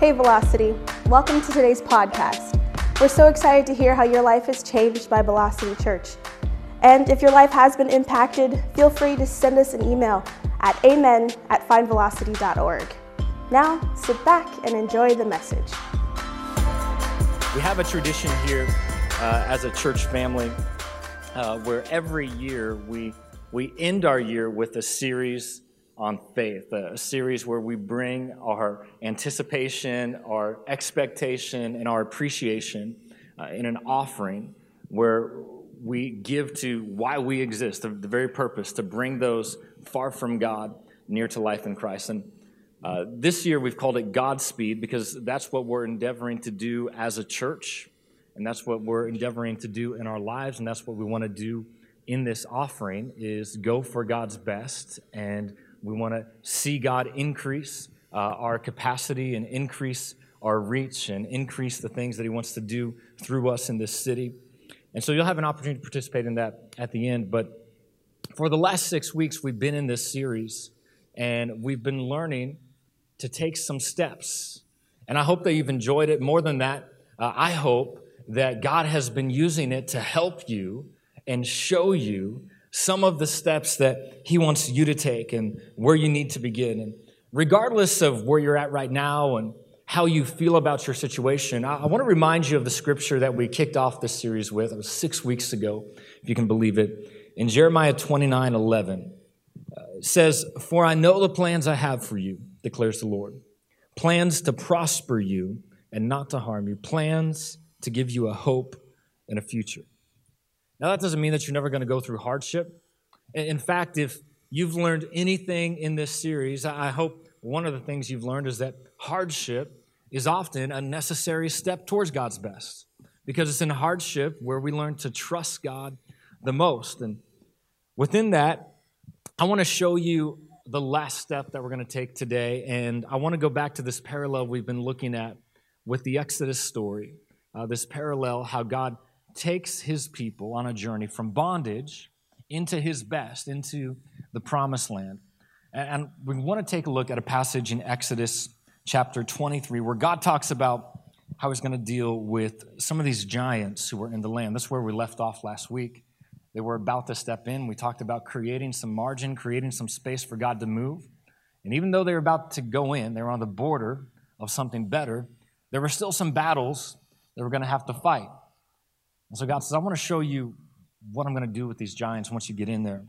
Hey, Velocity. Welcome to today's podcast. We're so excited to hear how your life is changed by Velocity Church. And if your life has been impacted, feel free to send us an email at amen at findvelocity.org. Now, sit back and enjoy the message. We have a tradition here uh, as a church family uh, where every year we, we end our year with a series on faith, a series where we bring our anticipation, our expectation, and our appreciation uh, in an offering where we give to why we exist, the, the, very purpose to bring those far from God near to life in Christ. And uh, this year we've called it Godspeed because that's what we're endeavoring to do as a church, and that's what we're endeavoring to do in our lives, and that's what we want to do in this offering is go for God's best and we want to see God increase uh, our capacity and increase our reach and increase the things that He wants to do through us in this city. And so you'll have an opportunity to participate in that at the end. But for the last six weeks, we've been in this series and we've been learning to take some steps. And I hope that you've enjoyed it. More than that, uh, I hope that God has been using it to help you and show you some of the steps that He wants you to take and where you need to begin. And regardless of where you're at right now and how you feel about your situation, I, want to remind you of the scripture that we kicked off this series with. It was six weeks ago, if you can believe it. In Jeremiah 29 11, uh, it says, For I know the plans I have for you, declares the Lord plans to prosper you and not to harm you, plans to give you a hope and a future. Now, that doesn't mean that you're never going to go through hardship. In fact, if you've learned anything in this series, I hope one of the things you've learned is that hardship is often a necessary step towards God's best because it's in hardship where we learn to trust God the most. And within that, I want to show you the last step that we're going to take today. And I want to go back to this parallel we've been looking at with the Exodus story. Uh, this parallel, how God takes his people on a journey from bondage into his best, into the promised land. And we want to take a look at a passage in Exodus chapter 23 where God talks about how he's going to deal with some of these giants who were in the land. That's where we left off last week. They were about to step in. We talked about creating some margin, creating some space for God to move. And even though they were about to go in, they were on the border of something better, there were still some battles they were going to have to fight. And so God says, I want to show you what I'm going to do with these giants once you get in there.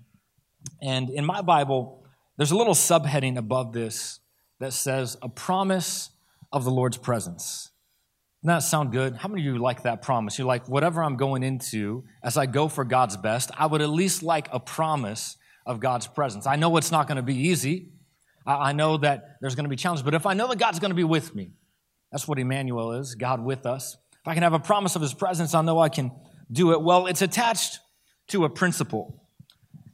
And in my Bible, there's a little subheading above this that says, A promise of the Lord's presence. Doesn't that sound good? How many of you like that promise? You're like, whatever I'm going into, as I go for God's best, I would at least like a promise of God's presence. I know it's not going to be easy. I know that there's going to be challenges, but if I know that God's going to be with me, that's what Emmanuel is, God with us. If I can have a promise of his presence, I'll know I can do it. Well, it's attached to a principle.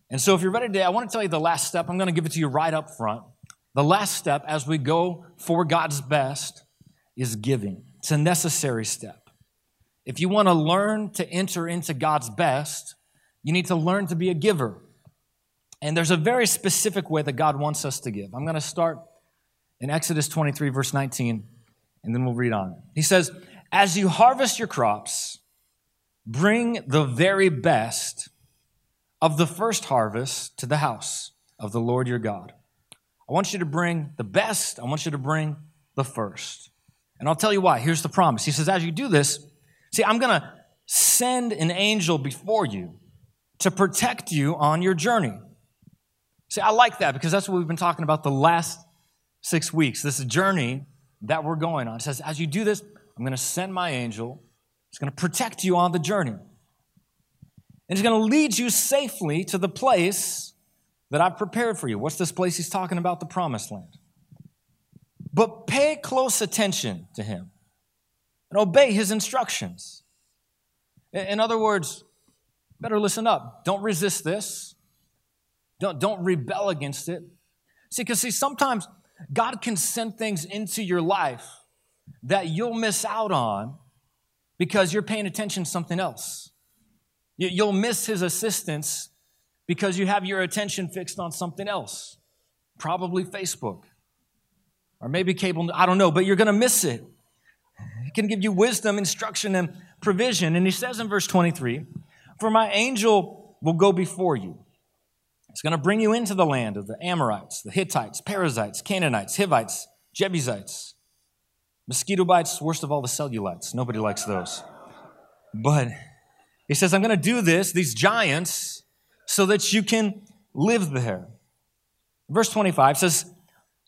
And so if you're ready today, I want to tell you the last step. I'm going to give it to you right up front. The last step as we go for God's best is giving. It's a necessary step. If you want to learn to enter into God's best, you need to learn to be a giver. And there's a very specific way that God wants us to give. I'm going to start in Exodus 23, verse 19, and then we'll read on. He says, as you harvest your crops, bring the very best of the first harvest to the house of the Lord your God. I want you to bring the best, I want you to bring the first. And I'll tell you why. Here's the promise. He says, as you do this, see, I'm going to send an angel before you to protect you on your journey. See, I like that because that's what we've been talking about the last six weeks, this journey that we're going on. It says, as you do this, I'm going to send my angel. It's going to protect you on the journey. And he's going to lead you safely to the place that I've prepared for you. What's this place he's talking about? The promised land. But pay close attention to him and obey his instructions. In other words, better listen up. Don't resist this. Don't, don't rebel against it. See, because see, sometimes God can send things into your life that you'll miss out on because you're paying attention to something else. You'll miss his assistance because you have your attention fixed on something else, probably Facebook. or maybe cable, I don't know, but you're going to miss it. He can give you wisdom, instruction, and provision. And he says in verse 23 For my angel will go before you. It's going to bring you into the land of the Amorites, the Hittites, Perizzites, Canaanites, Hivites, Jebusites, mosquito bites, worst of all, the cellulites. Nobody likes those. But he says, I'm going to do this, these giants, so that you can live there. Verse 25 says,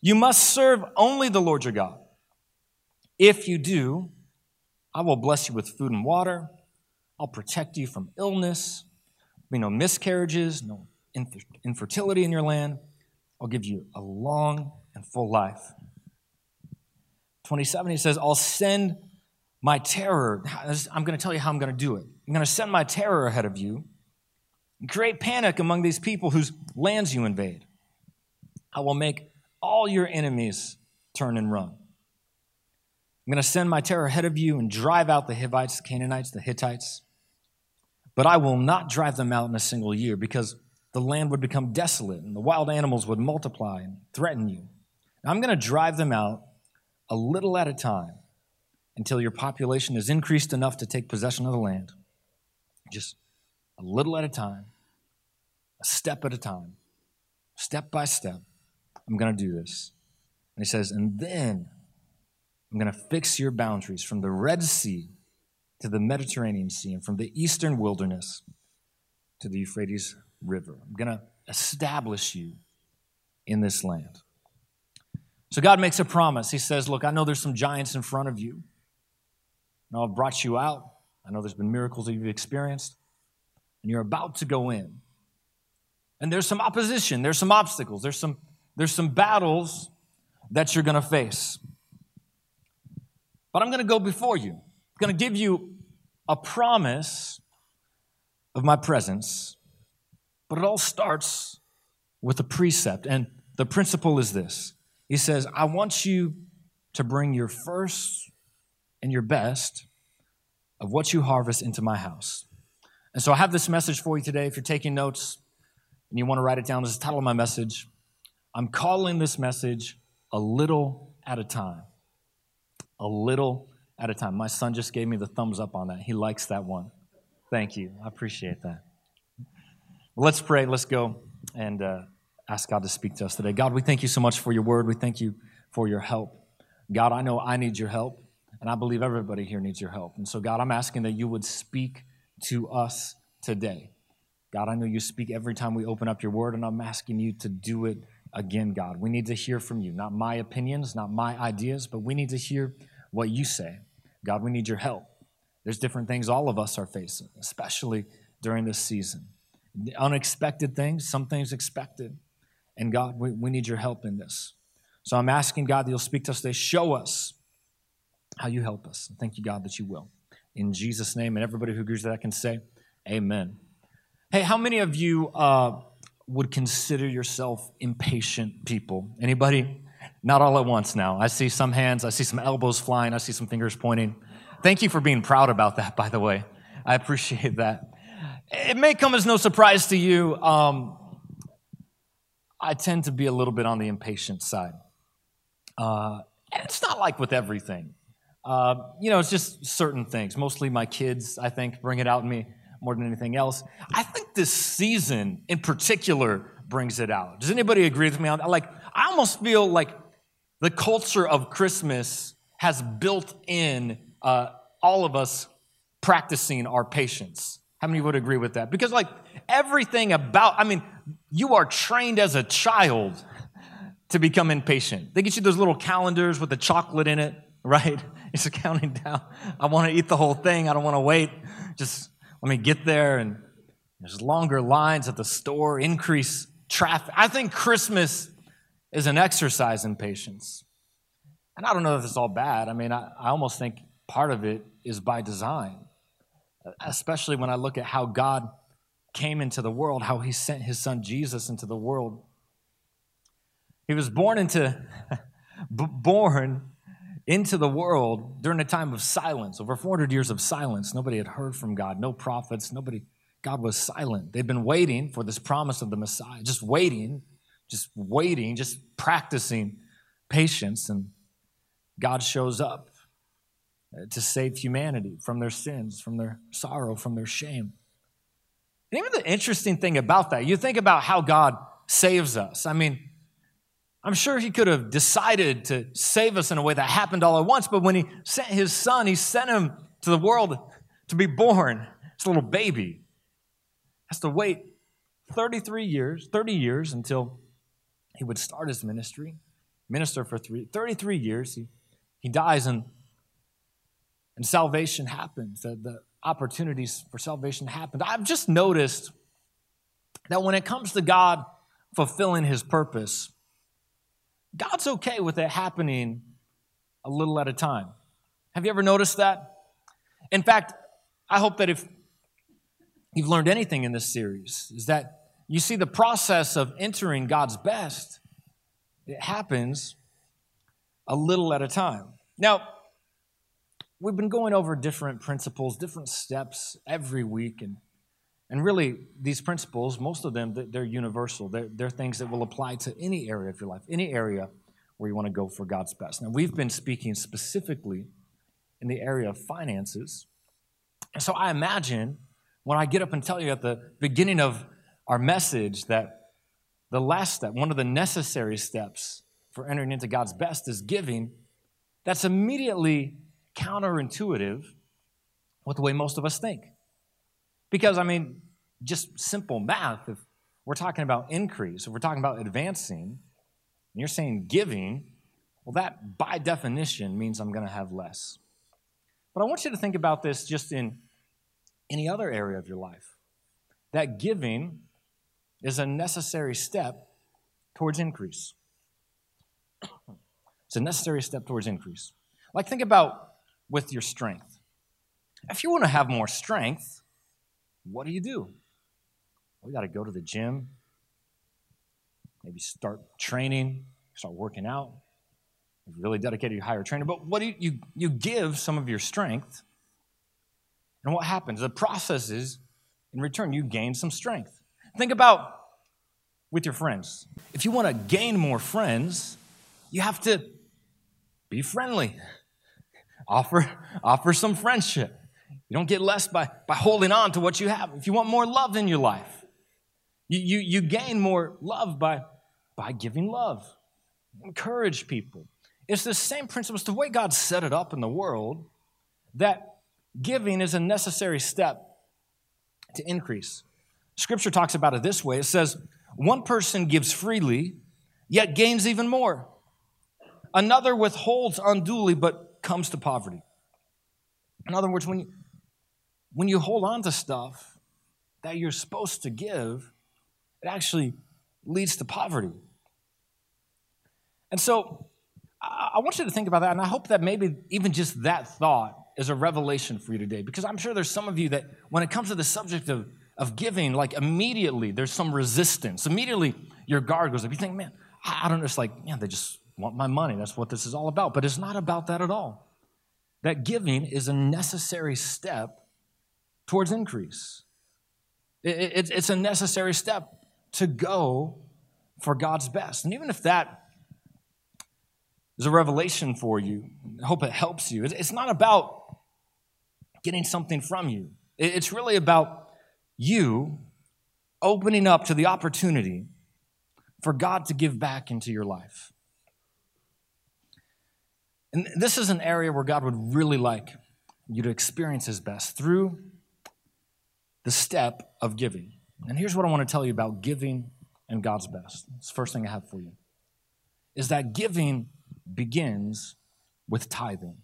You must serve only the Lord your God. If you do, I will bless you with food and water. I'll protect you from illness. Be no miscarriages, no infertility in your land. I'll give you a long and full life. 27, he says, I'll send my terror. I'm going to tell you how I'm going to do it. I'm going to send my terror ahead of you and create panic among these people whose lands you invade. I will make all your enemies turn and run. I'm going to send my terror ahead of you and drive out the Hivites, the Canaanites, the Hittites. But I will not drive them out in a single year because the land would become desolate and the wild animals would multiply and threaten you. I'm going to drive them out a little at a time until your population is increased enough to take possession of the land. Just a little at a time, a step at a time, step by step. I'm going to do this. And he says, and then I'm going to fix your boundaries from the Red Sea to the Mediterranean Sea and from the eastern wilderness to the Euphrates River. I'm going to establish you in this land. So God makes a promise. He says, Look, I know there's some giants in front of you. Now I've brought you out. I know there's been miracles that you've experienced, and you're about to go in. And there's some opposition, there's some obstacles, there's some, there's some battles that you're going to face. But I'm going to go before you. I'm going to give you a promise of my presence. But it all starts with a precept. And the principle is this He says, I want you to bring your first and your best of what you harvest into my house. And so I have this message for you today. If you're taking notes and you want to write it down as the title of my message, I'm calling this message a little at a time a little at a time. My son just gave me the thumbs up on that. He likes that one. Thank you. I appreciate that. Let's pray. Let's go and uh, ask God to speak to us today. God, we thank you so much for your word. We thank you for your help. God, I know I need your help, and I believe everybody here needs your help. And so, God, I'm asking that you would speak to us today. God, I know you speak every time we open up your word, and I'm asking you to do it again, God. We need to hear from you, not my opinions, not my ideas, but we need to hear what you say. God, we need your help. There's different things all of us are facing, especially during this season. Unexpected things, some things expected. And God, we, we need your help in this. So I'm asking God that you'll speak to us today. Show us how you help us. Thank you, God, that you will. In Jesus' name, and everybody who agrees with that can say, Amen. Hey, how many of you uh, would consider yourself impatient people? Anybody? Not all at once now. I see some hands, I see some elbows flying, I see some fingers pointing. Thank you for being proud about that, by the way. I appreciate that. It may come as no surprise to you. Um, I tend to be a little bit on the impatient side. Uh, and it's not like with everything. Uh, you know, it's just certain things. Mostly my kids, I think, bring it out in me more than anything else. I think this season in particular brings it out. Does anybody agree with me on that? Like, I almost feel like the culture of Christmas has built in uh, all of us practicing our patience. How many would agree with that? Because, like, everything about, I mean, you are trained as a child to become impatient. They get you those little calendars with the chocolate in it, right? It's a counting down. I want to eat the whole thing. I don't want to wait. Just let me get there. And there's longer lines at the store, increase traffic. I think Christmas is an exercise in patience. And I don't know if it's all bad. I mean, I, I almost think part of it is by design, especially when I look at how God came into the world, how he sent his son Jesus into the world. He was born into born into the world during a time of silence, over 400 years of silence. Nobody had heard from God, no prophets, nobody God was silent. They'd been waiting for this promise of the Messiah, just waiting just waiting, just practicing patience, and God shows up uh, to save humanity from their sins, from their sorrow, from their shame. And even the interesting thing about that, you think about how God saves us. I mean, I'm sure he could have decided to save us in a way that happened all at once, but when he sent his son, he sent him to the world to be born. It's a little baby. Has to wait 33 years, 30 years until he would start his ministry, minister for three, 33 years. He, he dies and, and salvation happens. The, the opportunities for salvation happened. I've just noticed that when it comes to God fulfilling his purpose, God's okay with it happening a little at a time. Have you ever noticed that? In fact, I hope that if you've learned anything in this series, is that you see the process of entering God's best, it happens a little at a time. Now, we've been going over different principles, different steps every week, and and really, these principles, most of them, they're universal. They're, they're things that will apply to any area of your life, any area where you want to go for God's best. Now, we've been speaking specifically in the area of finances. And so I imagine when I get up and tell you at the beginning of our message that the last step, one of the necessary steps for entering into God's best is giving, that's immediately counterintuitive with the way most of us think. Because, I mean, just simple math, if we're talking about increase, if we're talking about advancing, and you're saying giving, well, that by definition means I'm going to have less. But I want you to think about this just in any other area of your life. That giving is a necessary step towards increase. It's a necessary step towards increase. Like, think about with your strength. If you want to have more strength, what do you do? We got to go to the gym, maybe start training, start working out. Really dedicated, you hire a trainer. But what do you, you, you give some of your strength, and what happens? The process is, in return, you gain some strength. Think about with your friends. If you want to gain more friends, you have to be friendly. Offer, offer some friendship. You don't get less by, by holding on to what you have. If you want more love in your life, you, you, you gain more love by, by giving love. Encourage people. It's the same principle. It's the way God set it up in the world that giving is a necessary step to increase. Scripture talks about it this way it says, One person gives freely, yet gains even more. Another withholds unduly, but comes to poverty. In other words, when you, when you hold on to stuff that you're supposed to give, it actually leads to poverty. And so I want you to think about that, and I hope that maybe even just that thought is a revelation for you today, because I'm sure there's some of you that when it comes to the subject of, of giving, like immediately there's some resistance. Immediately your guard goes up. You think, man, I don't know, it's like, yeah, they just want my money. That's what this is all about. But it's not about that at all. That giving is a necessary step towards increase. It's a necessary step to go for God's best. And even if that is a revelation for you, I hope it helps you. It's not about getting something from you, it's really about you opening up to the opportunity for God to give back into your life. And this is an area where God would really like you to experience His best through the step of giving. And here's what I want to tell you about giving and God's best. It's the first thing I have for you. Is that giving begins with tithing.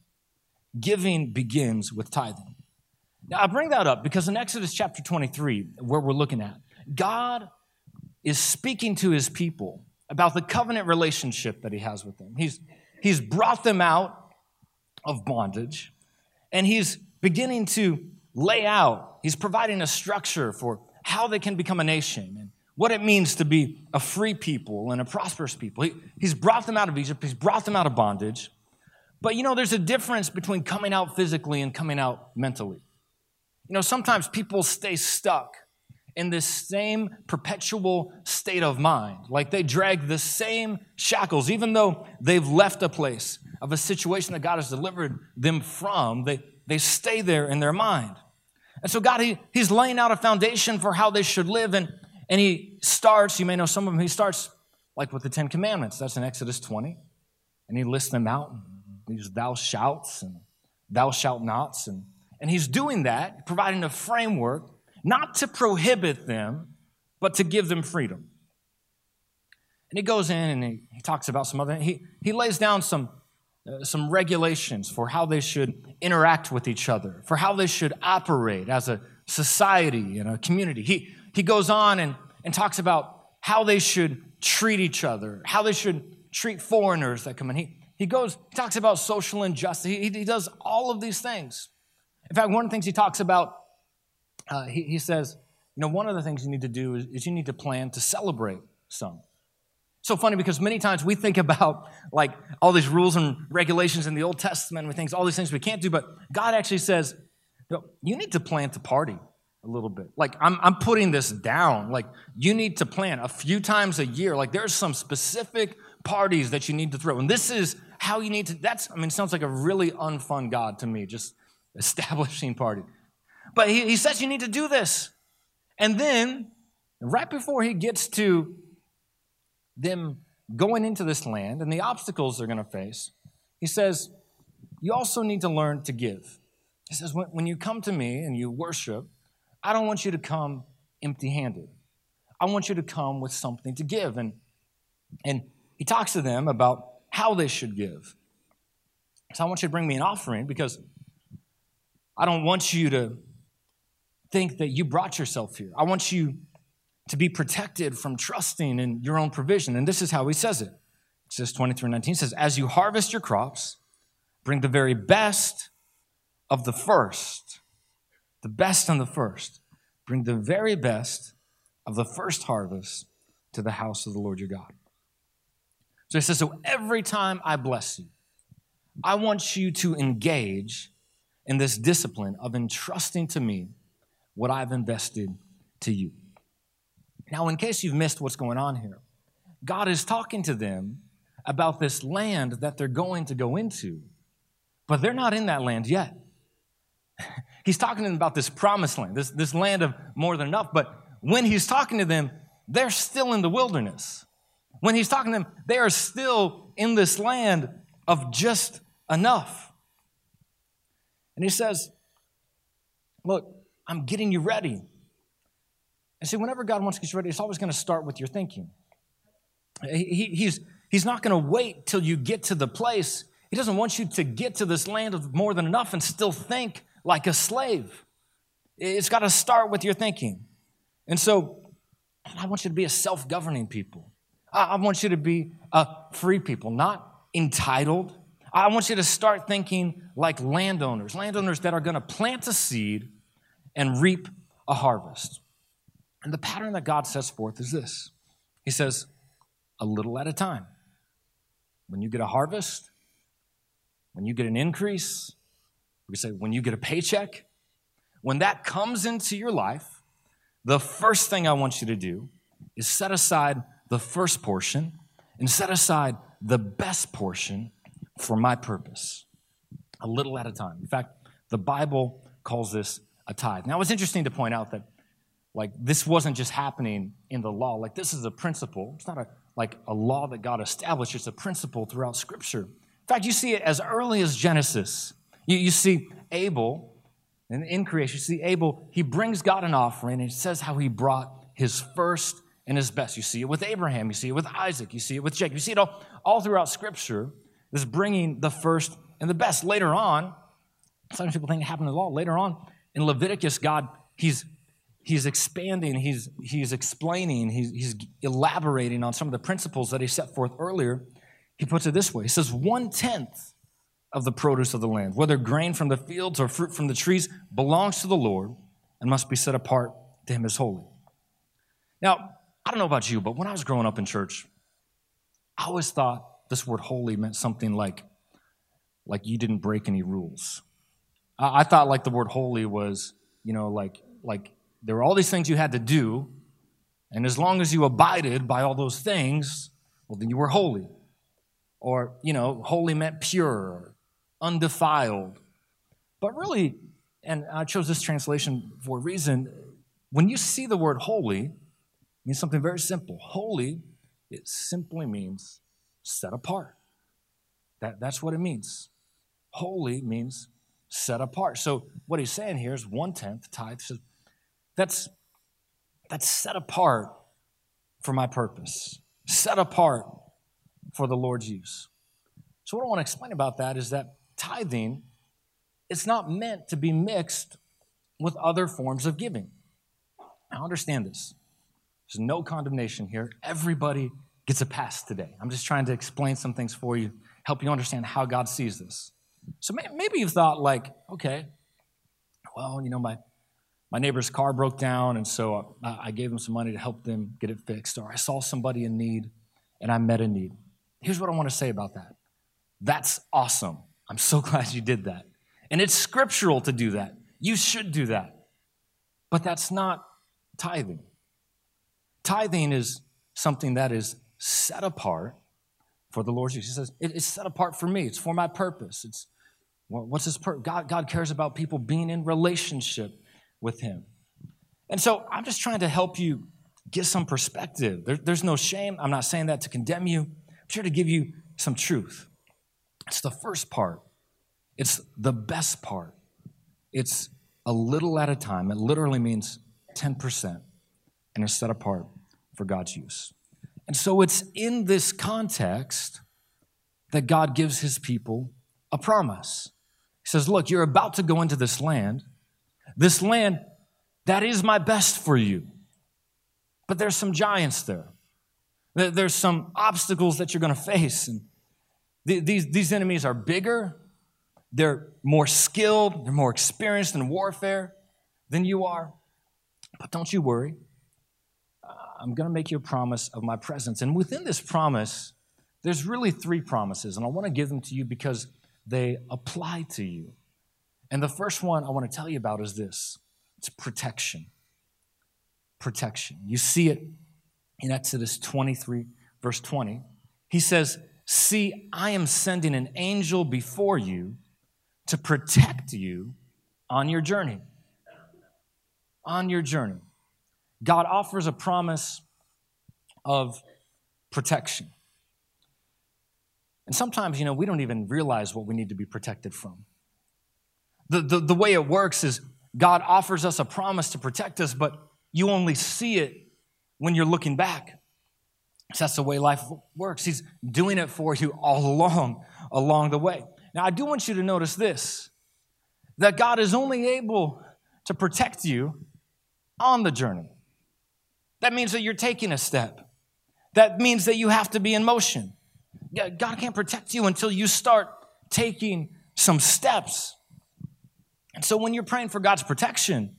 Giving begins with tithing. Now, I bring that up because in Exodus chapter 23, where we're looking at, God is speaking to his people about the covenant relationship that he has with them. He's, he's brought them out of bondage, and he's beginning to lay out, he's providing a structure for how they can become a nation and what it means to be a free people and a prosperous people. He, he's brought them out of Egypt, he's brought them out of bondage. But you know, there's a difference between coming out physically and coming out mentally. You know, sometimes people stay stuck in this same perpetual state of mind. Like they drag the same shackles, even though they've left a place of a situation that God has delivered them from, they, they stay there in their mind. And so God, he, He's laying out a foundation for how they should live. And, and He starts, you may know some of them, He starts like with the Ten Commandments. That's in Exodus 20. And He lists them out. These thou shalt and thou shalt nots. And, and He's doing that, providing a framework, not to prohibit them, but to give them freedom. And he goes in and he, he talks about some other, he, he lays down some uh, some regulations for how they should interact with each other, for how they should operate as a society and a community. He, he goes on and, and talks about how they should treat each other, how they should treat foreigners that come in. He, he goes, he talks about social injustice. He, he does all of these things. In fact, one of the things he talks about, uh, he, he says, you know, one of the things you need to do is, is you need to plan to celebrate some. So funny because many times we think about like all these rules and regulations in the Old Testament, we think all these things we can't do, but God actually says, you need to plan to party a little bit. Like I'm, I'm putting this down. Like you need to plan a few times a year. Like there's some specific parties that you need to throw. And this is how you need to, that's, I mean, sounds like a really unfun God to me, just establishing party. But he, he says you need to do this. And then right before he gets to them going into this land and the obstacles they're going to face, he says, You also need to learn to give. He says, when, when you come to me and you worship, I don't want you to come empty handed. I want you to come with something to give. And, and he talks to them about how they should give. So I want you to bring me an offering because I don't want you to think that you brought yourself here. I want you to be protected from trusting in your own provision. And this is how he says it. Says 23 19 says, As you harvest your crops, bring the very best of the first, the best and the first. Bring the very best of the first harvest to the house of the Lord your God. So he says, So every time I bless you, I want you to engage in this discipline of entrusting to me what I've invested to you. Now, in case you've missed what's going on here, God is talking to them about this land that they're going to go into, but they're not in that land yet. He's talking to them about this promised land, this, this land of more than enough, but when he's talking to them, they're still in the wilderness. When he's talking to them, they are still in this land of just enough. And he says, Look, I'm getting you ready. And see, whenever God wants to get you ready, it's always going to start with your thinking. He, he's, he's not going to wait till you get to the place. He doesn't want you to get to this land of more than enough and still think like a slave. It's got to start with your thinking. And so, I want you to be a self governing people. I want you to be a free people, not entitled. I want you to start thinking like landowners, landowners that are going to plant a seed and reap a harvest. And the pattern that God sets forth is this He says, a little at a time. When you get a harvest, when you get an increase, we say, when you get a paycheck, when that comes into your life, the first thing I want you to do is set aside the first portion and set aside the best portion for my purpose, a little at a time. In fact, the Bible calls this a tithe. Now, it's interesting to point out that like this wasn't just happening in the law. Like this is a principle. It's not a like a law that God established. It's a principle throughout Scripture. In fact, you see it as early as Genesis. You, you see Abel, and in creation, you see Abel, he brings God an offering, and it says how he brought his first and his best. You see it with Abraham, you see it with Isaac, you see it with Jacob. You see it all, all throughout Scripture, this bringing the first and the best. Later on, some people think it happened in the law. Later on, in Leviticus, God, he's he's expanding, he's, he's explaining, he's, he's elaborating on some of the principles that he set forth earlier. He puts it this way He says, One tenth of the produce of the land, whether grain from the fields or fruit from the trees, belongs to the Lord and must be set apart to him as holy. Now, I don't know about you, but when I was growing up in church, I always thought this word holy meant something like, like you didn't break any rules. I, I thought like the word holy was, you know, like, like there were all these things you had to do, and as long as you abided by all those things, well, then you were holy. Or, you know, holy meant pure, undefiled. But really, and I chose this translation for a reason, when you see the word holy, it means something very simple. Holy, it simply means set apart. That, that's what it means. Holy means set apart. So what he's saying here is one tenth tithe. So that's that's set apart for my purpose, set apart for the Lord's use. So what I want to explain about that is that tithing, it's not meant to be mixed with other forms of giving. Now understand this. There's no condemnation here. Everybody gets a pass today. I'm just trying to explain some things for you, help you understand how God sees this. So maybe you've thought, like, okay, well, you know, my, my neighbor's car broke down, and so I, gave them some money to help them get it fixed. Or I saw somebody in need, and I met a need. Here's what I want to say about that that's awesome. I'm so glad you did that. And it's scriptural to do that. You should do that. But that's not tithing. Tithing is something that is set apart for the Lord use. He says, It's set apart for me, it's for my purpose. It's what's his purpose? God, God cares about people being in relationship with Him. And so I'm just trying to help you get some perspective. There, there's no shame. I'm not saying that to condemn you. I'm here to give you some truth. It's the first part, it's the best part. It's a little at a time. It literally means 10%, and is set apart for God's use. And so it's in this context that God gives his people a promise. He says, Look, you're about to go into this land. This land, that is my best for you. But there's some giants there. There's some obstacles that you're going to face. And these, these enemies are bigger, they're more skilled, they're more experienced in warfare than you are. But don't you worry. I'm going to make you a promise of my presence. And within this promise, there's really three promises, and I want to give them to you because they apply to you. And the first one I want to tell you about is this it's protection. Protection. You see it in Exodus 23, verse 20. He says, See, I am sending an angel before you to protect you on your journey. On your journey. God offers a promise of protection. And sometimes, you know, we don't even realize what we need to be protected from. The, the, the way it works is God offers us a promise to protect us, but you only see it when you're looking back. So that's the way life works. He's doing it for you all along, along the way. Now, I do want you to notice this that God is only able to protect you on the journey. That means that you're taking a step. That means that you have to be in motion. God can't protect you until you start taking some steps. And so when you're praying for God's protection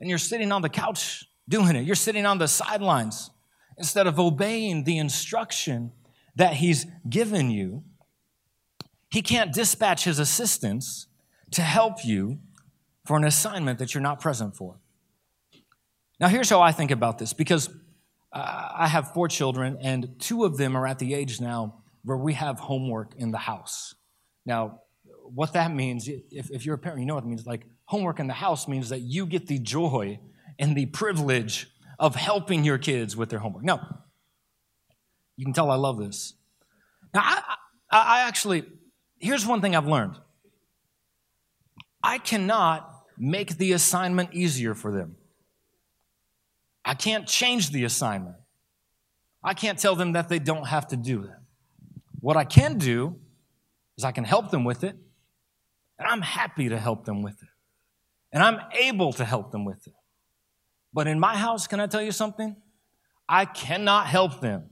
and you're sitting on the couch doing it, you're sitting on the sidelines instead of obeying the instruction that He's given you, He can't dispatch His assistants to help you for an assignment that you're not present for. Now, here's how I think about this because Uh, I have four children, and two of them are at the age now where we have homework in the house. Now, what that means, if, if you're a parent, you know what it means. Like, homework in the house means that you get the joy and the privilege of helping your kids with their homework. Now, you can tell I love this. Now, I, I, I actually, here's one thing I've learned I cannot make the assignment easier for them. I can't change the assignment. I can't tell them that they don't have to do it. What I can do is I can help them with it, and I'm happy to help them with it. And I'm able to help them with it. But in my house, can I tell you something? I cannot help them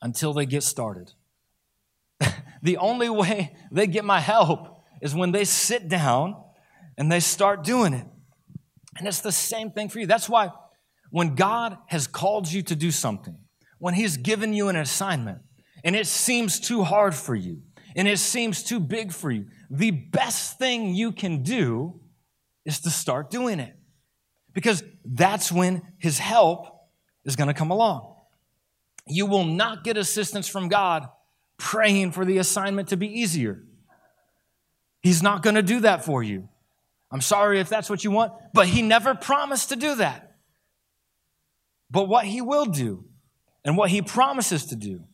until they get started. the only way they get my help is when they sit down and they start doing it. And it's the same thing for you. That's why when God has called you to do something, when He's given you an assignment, and it seems too hard for you, and it seems too big for you, the best thing you can do is to start doing it. because that's when his help is going to come along. You will not get assistance from God praying for the assignment to be easier. He's not going to do that for you. I'm sorry if that's what you want, but he never promised to do that. But what he will do and what he promises to do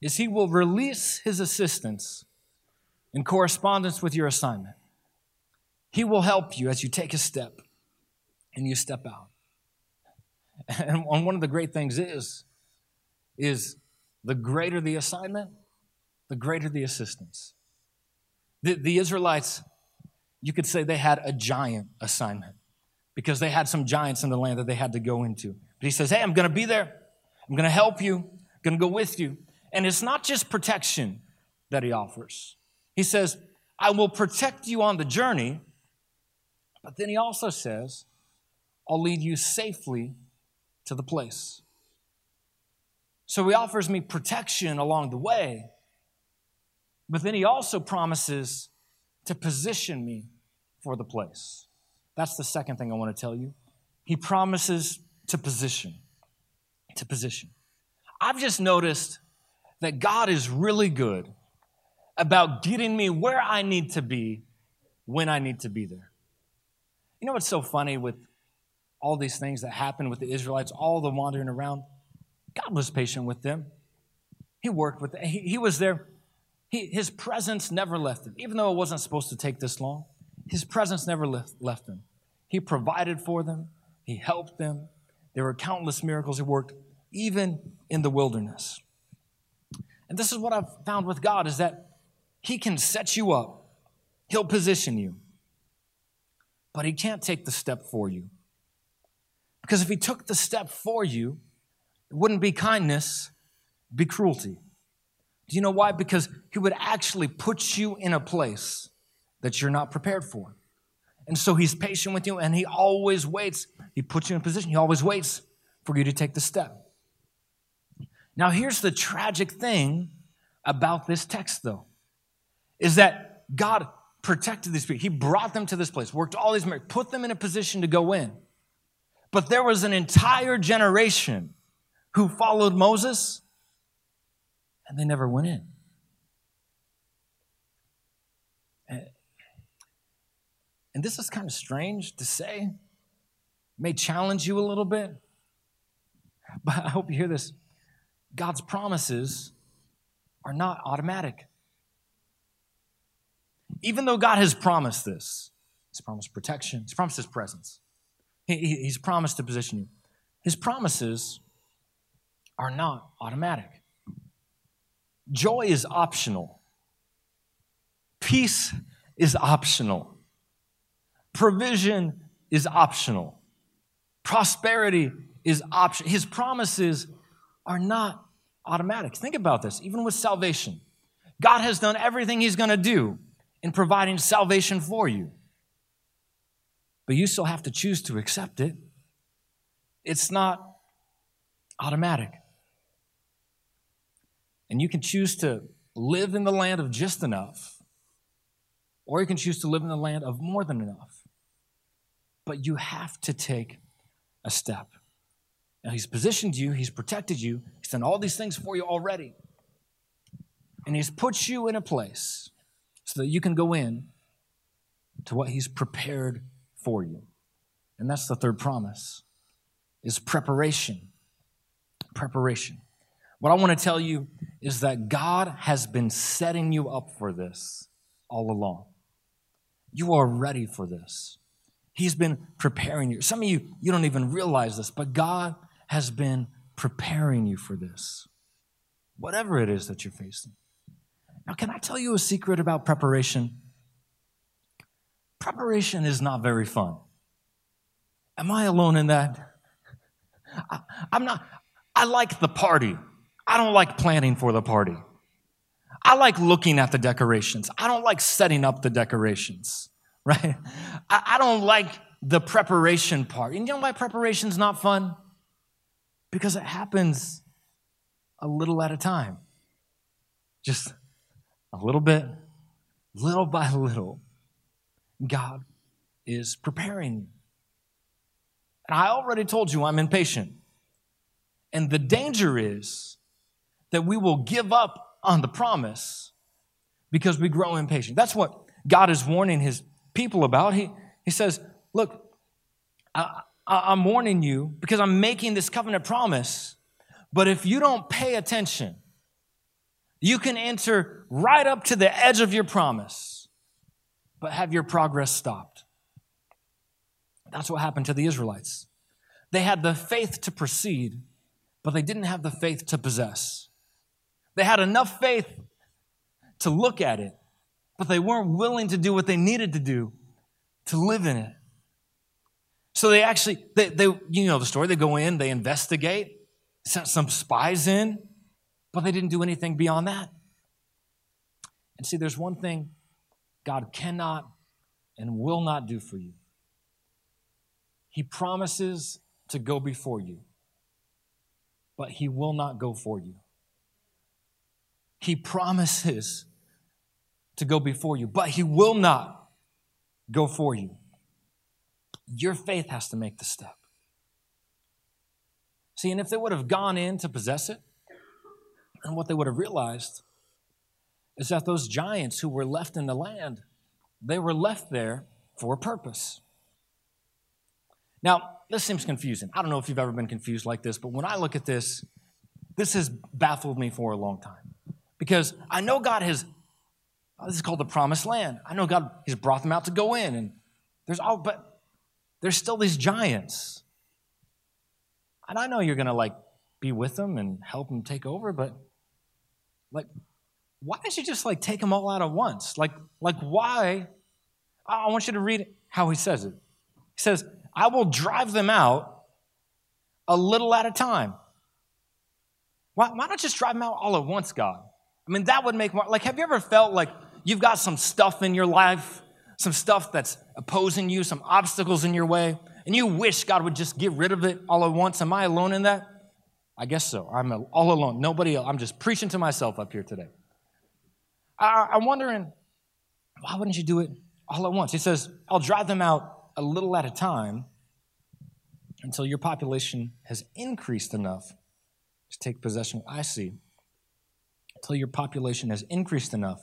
is he will release his assistance in correspondence with your assignment. He will help you as you take a step and you step out. And one of the great things is, is the greater the assignment, the greater the assistance. The, the Israelites, you could say they had a giant assignment because they had some giants in the land that they had to go into. But he says, Hey, I'm going to be there. I'm going to help you. I'm going to go with you. And it's not just protection that he offers. He says, I will protect you on the journey. But then he also says, I'll lead you safely to the place. So he offers me protection along the way, but then he also promises to position me for the place. That's the second thing I want to tell you. He promises to position. To position. I've just noticed that God is really good about getting me where I need to be when I need to be there. You know what's so funny with all these things that happened with the Israelites, all the wandering around? God was patient with them. He worked with them. He, he was there. He, his presence never left them. Even though it wasn't supposed to take this long, his presence never left, left them. He provided for them. He helped them. There were countless miracles he worked, even in the wilderness. And this is what I've found with God is that he can set you up. He'll position you. But he can't take the step for you. Because if he took the step for you, it wouldn't be kindness, be cruelty. Do you know why? Because he would actually put you in a place that you're not prepared for. And so he's patient with you and he always waits. He puts you in a position, he always waits for you to take the step. Now, here's the tragic thing about this text, though, is that God protected these people. He brought them to this place, worked all these miracles, put them in a position to go in. But there was an entire generation who followed Moses and they never went in. And this is kind of strange to say, may challenge you a little bit, but I hope you hear this. God's promises are not automatic. Even though God has promised this, He's promised protection, He's promised His presence, he, He's promised to position you. His promises are not automatic. Joy is optional, peace is optional. Provision is optional. Prosperity is option. His promises are not automatic. Think about this, even with salvation. God has done everything He's going to do in providing salvation for you. But you still have to choose to accept it. It's not automatic. And you can choose to live in the land of just enough, or you can choose to live in the land of more than enough but you have to take a step. Now, He's positioned you, He's protected you, He's done all these things for you already. And He's put you in a place so that you can go in to what He's prepared for you. And that's the third promise is preparation. Preparation. What I want to tell you is that God has been setting you up for this all along. You are ready for this. He's been preparing you. Some of you, you don't even realize this, but God has been preparing you for this, whatever it is that you're facing. Now, can I tell you a secret about preparation? Preparation is not very fun. Am I alone in that? I, am not, I like the party. I don't like planning for the party. I like looking at the decorations. I don't like setting up the decorations right? I, I don't like the preparation part. And you know why preparation's not fun? Because it happens a little at a time. Just a little bit, little by little. God is preparing you. And I already told you I'm impatient. And the danger is that we will give up on the promise because we grow impatient. That's what God is warning his people about. He, he says, Look, I, I'm warning you because I'm making this covenant promise. But if you don't pay attention, you can enter right up to the edge of your promise, but have your progress stopped. That's what happened to the Israelites. They had the faith to proceed, but they didn't have the faith to possess. They had enough faith to look at it, but they weren't willing to do what they needed to do to live in it. So they actually, they, they, you know the story, they go in, they investigate, sent some spies in, but they didn't do anything beyond that. And see, there's one thing God cannot and will not do for you. He promises to go before you, but He will not go for you. He promises to go before you, but He will not go for you. Your faith has to make the step. See, and if they would have gone in to possess it, and what they would have realized is that those giants who were left in the land, they were left there for a purpose. Now, this seems confusing. I don't know if you've ever been confused like this, but when I look at this, this has baffled me for a long time. Because I know God has, this is called the promised land. I know God has brought them out to go in, and there's all, but there's still these giants. And I know you're going to like be with them and help them take over, but like, why don't you just like take them all out at once? Like, like why? I want you to read how he says it. He says, I will drive them out a little at a time. Why, why not just drive them out all at once, God? I mean, that would make more, like, have you ever felt like you've got some stuff in your life some stuff that's opposing you, some obstacles in your way, and you wish God would just get rid of it all at once. Am I alone in that? I guess so. I'm all alone. Nobody else. I'm just preaching to myself up here today. I, I'm wondering, why wouldn't you do it all at once? He says, I'll drive them out a little at a time until your population has increased enough to take possession. I see. Until your population has increased enough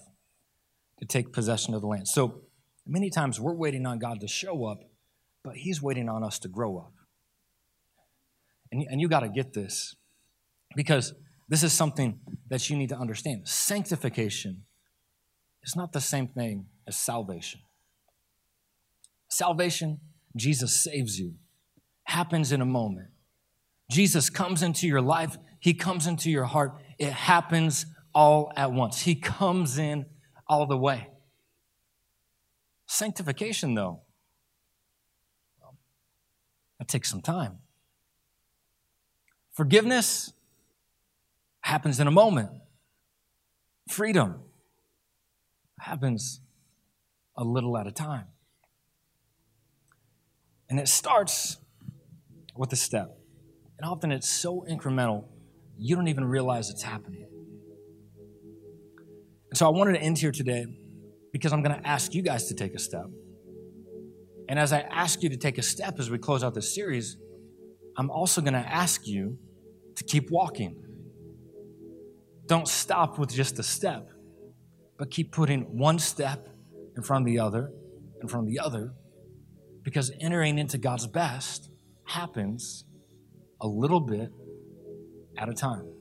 to take possession of the land. So Many times we're waiting on God to show up, but He's waiting on us to grow up. And, and you got to get this because this is something that you need to understand. Sanctification is not the same thing as salvation. Salvation, Jesus saves you, happens in a moment. Jesus comes into your life, He comes into your heart. It happens all at once. He comes in all the way. Sanctification, though, that takes some time. Forgiveness happens in a moment. Freedom happens a little at a time. And it starts with a step. And often it's so incremental, you don't even realize it's happening. And so I wanted to end here today because I'm going to ask you guys to take a step. And as I ask you to take a step as we close out this series, I'm also going to ask you to keep walking. Don't stop with just a step, but keep putting one step in front of the other, front of the other, because entering into God's best happens a little bit at a time.